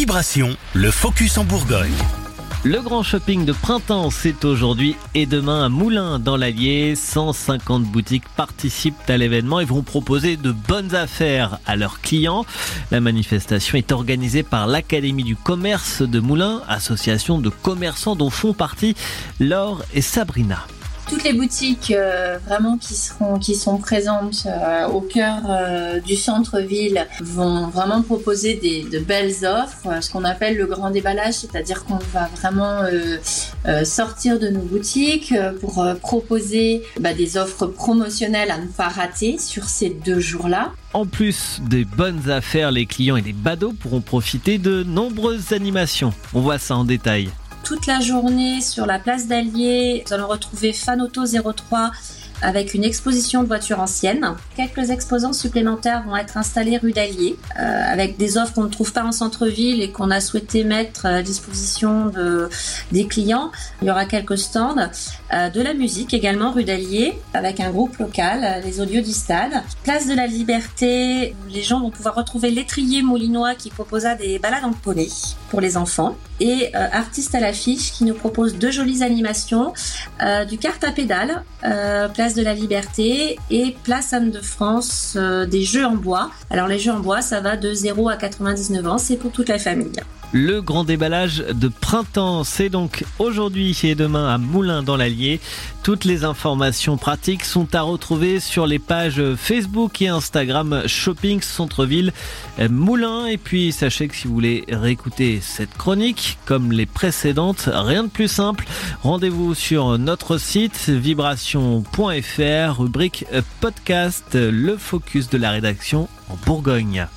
Vibration, le focus en Bourgogne. Le grand shopping de printemps, c'est aujourd'hui et demain à Moulins dans l'Allier. 150 boutiques participent à l'événement et vont proposer de bonnes affaires à leurs clients. La manifestation est organisée par l'Académie du commerce de Moulins, association de commerçants dont font partie Laure et Sabrina toutes les boutiques euh, vraiment qui sont présentes euh, au cœur euh, du centre-ville vont vraiment proposer de belles offres, ce qu'on appelle le grand déballage, c'est-à-dire qu'on va vraiment sortir de nos boutiques pour proposer bah, des offres promotionnelles à ne pas rater sur ces deux jours-là. En plus des bonnes affaires, les clients et les badauds pourront profiter de nombreuses animations. On voit ça en détail toute la journée sur la place d'Allier. Nous allons retrouver Fanoto 03 avec une exposition de voitures anciennes. Quelques exposants supplémentaires vont être installés rue d'Allier euh, avec des offres qu'on ne trouve pas en centre-ville et qu'on a souhaité mettre à disposition de, des clients. Il y aura quelques stands, euh, de la musique également rue d'Allier avec un groupe local, euh, les Audios du Stade. Place de la Liberté, les gens vont pouvoir retrouver l'étrier moulinois qui proposa des balades en poney pour les enfants et euh, artiste à l'affiche qui nous propose deux jolies animations euh, du carte à euh, place de la Liberté et place Anne de France des jeux en bois. Alors les jeux en bois, ça va de 0 à 99 ans, c'est pour toute la famille. Le grand déballage de printemps, c'est donc aujourd'hui et demain à Moulins dans l'Allier. Toutes les informations pratiques sont à retrouver sur les pages Facebook et Instagram Shopping Centre-Ville Moulins. Et puis sachez que si vous voulez réécouter cette chronique comme les précédentes, rien de plus simple. Rendez-vous sur notre site vibration.fr, rubrique podcast, le focus de la rédaction en Bourgogne.